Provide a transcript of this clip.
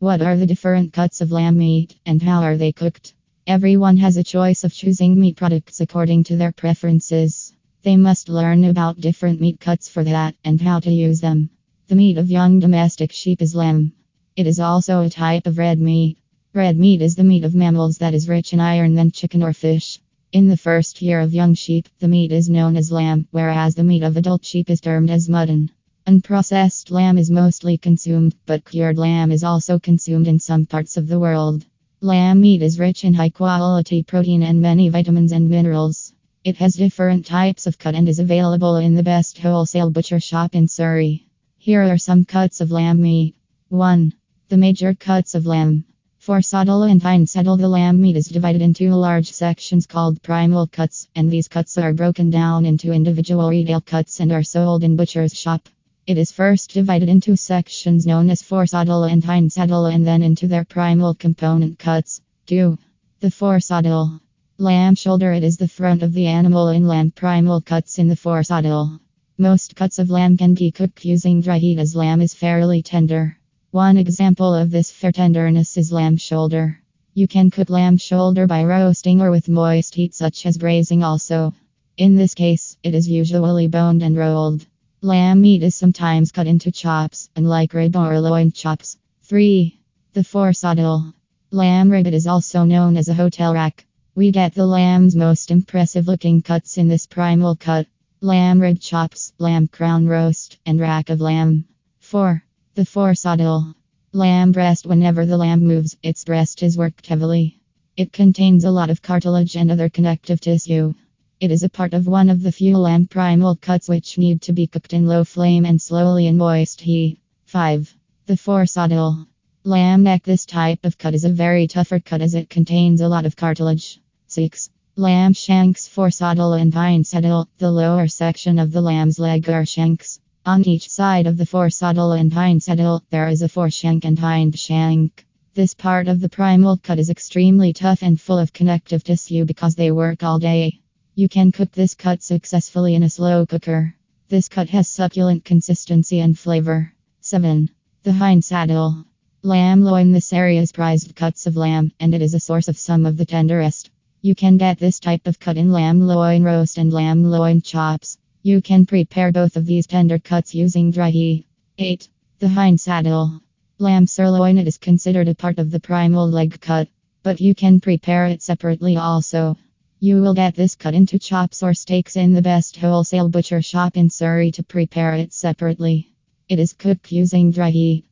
What are the different cuts of lamb meat and how are they cooked? Everyone has a choice of choosing meat products according to their preferences. They must learn about different meat cuts for that and how to use them. The meat of young domestic sheep is lamb. It is also a type of red meat. Red meat is the meat of mammals that is rich in iron than chicken or fish. In the first year of young sheep, the meat is known as lamb, whereas the meat of adult sheep is termed as mutton. Unprocessed lamb is mostly consumed, but cured lamb is also consumed in some parts of the world. Lamb meat is rich in high quality protein and many vitamins and minerals. It has different types of cut and is available in the best wholesale butcher shop in Surrey. Here are some cuts of lamb meat. 1. The major cuts of lamb. Foresaddle and hind saddle, the lamb meat is divided into large sections called primal cuts, and these cuts are broken down into individual retail cuts and are sold in butcher's shop. It is first divided into sections known as foresaddle and hind saddle and then into their primal component cuts. 2. The foresaddle. Lamb shoulder It is the front of the animal in lamb primal cuts in the foresaddle. Most cuts of lamb can be cooked using dry heat as lamb is fairly tender. One example of this fair tenderness is lamb shoulder. You can cook lamb shoulder by roasting or with moist heat such as braising also. In this case, it is usually boned and rolled. Lamb meat is sometimes cut into chops, unlike rib or loin chops. 3. The foresaddle. Lamb rib is also known as a hotel rack. We get the lamb's most impressive looking cuts in this primal cut lamb rib chops, lamb crown roast, and rack of lamb. 4. The foresaddle. Lamb breast Whenever the lamb moves, its breast is worked heavily. It contains a lot of cartilage and other connective tissue. It is a part of one of the few lamb primal cuts which need to be cooked in low flame and slowly in moist heat. 5. The foresaddle. Lamb neck This type of cut is a very tougher cut as it contains a lot of cartilage. 6. Lamb shanks foresaddle and hind saddle. The lower section of the lamb's leg are shanks. On each side of the foresaddle and hind saddle, there is a foreshank and hind shank. This part of the primal cut is extremely tough and full of connective tissue because they work all day. You can cook this cut successfully in a slow cooker. This cut has succulent consistency and flavor. 7. The hind saddle. Lamb loin This area is prized cuts of lamb, and it is a source of some of the tenderest. You can get this type of cut in lamb loin roast and lamb loin chops. You can prepare both of these tender cuts using dry heat. 8. The hind saddle. Lamb sirloin It is considered a part of the primal leg cut, but you can prepare it separately also. You will get this cut into chops or steaks in the best wholesale butcher shop in Surrey to prepare it separately. It is cooked using dry heat.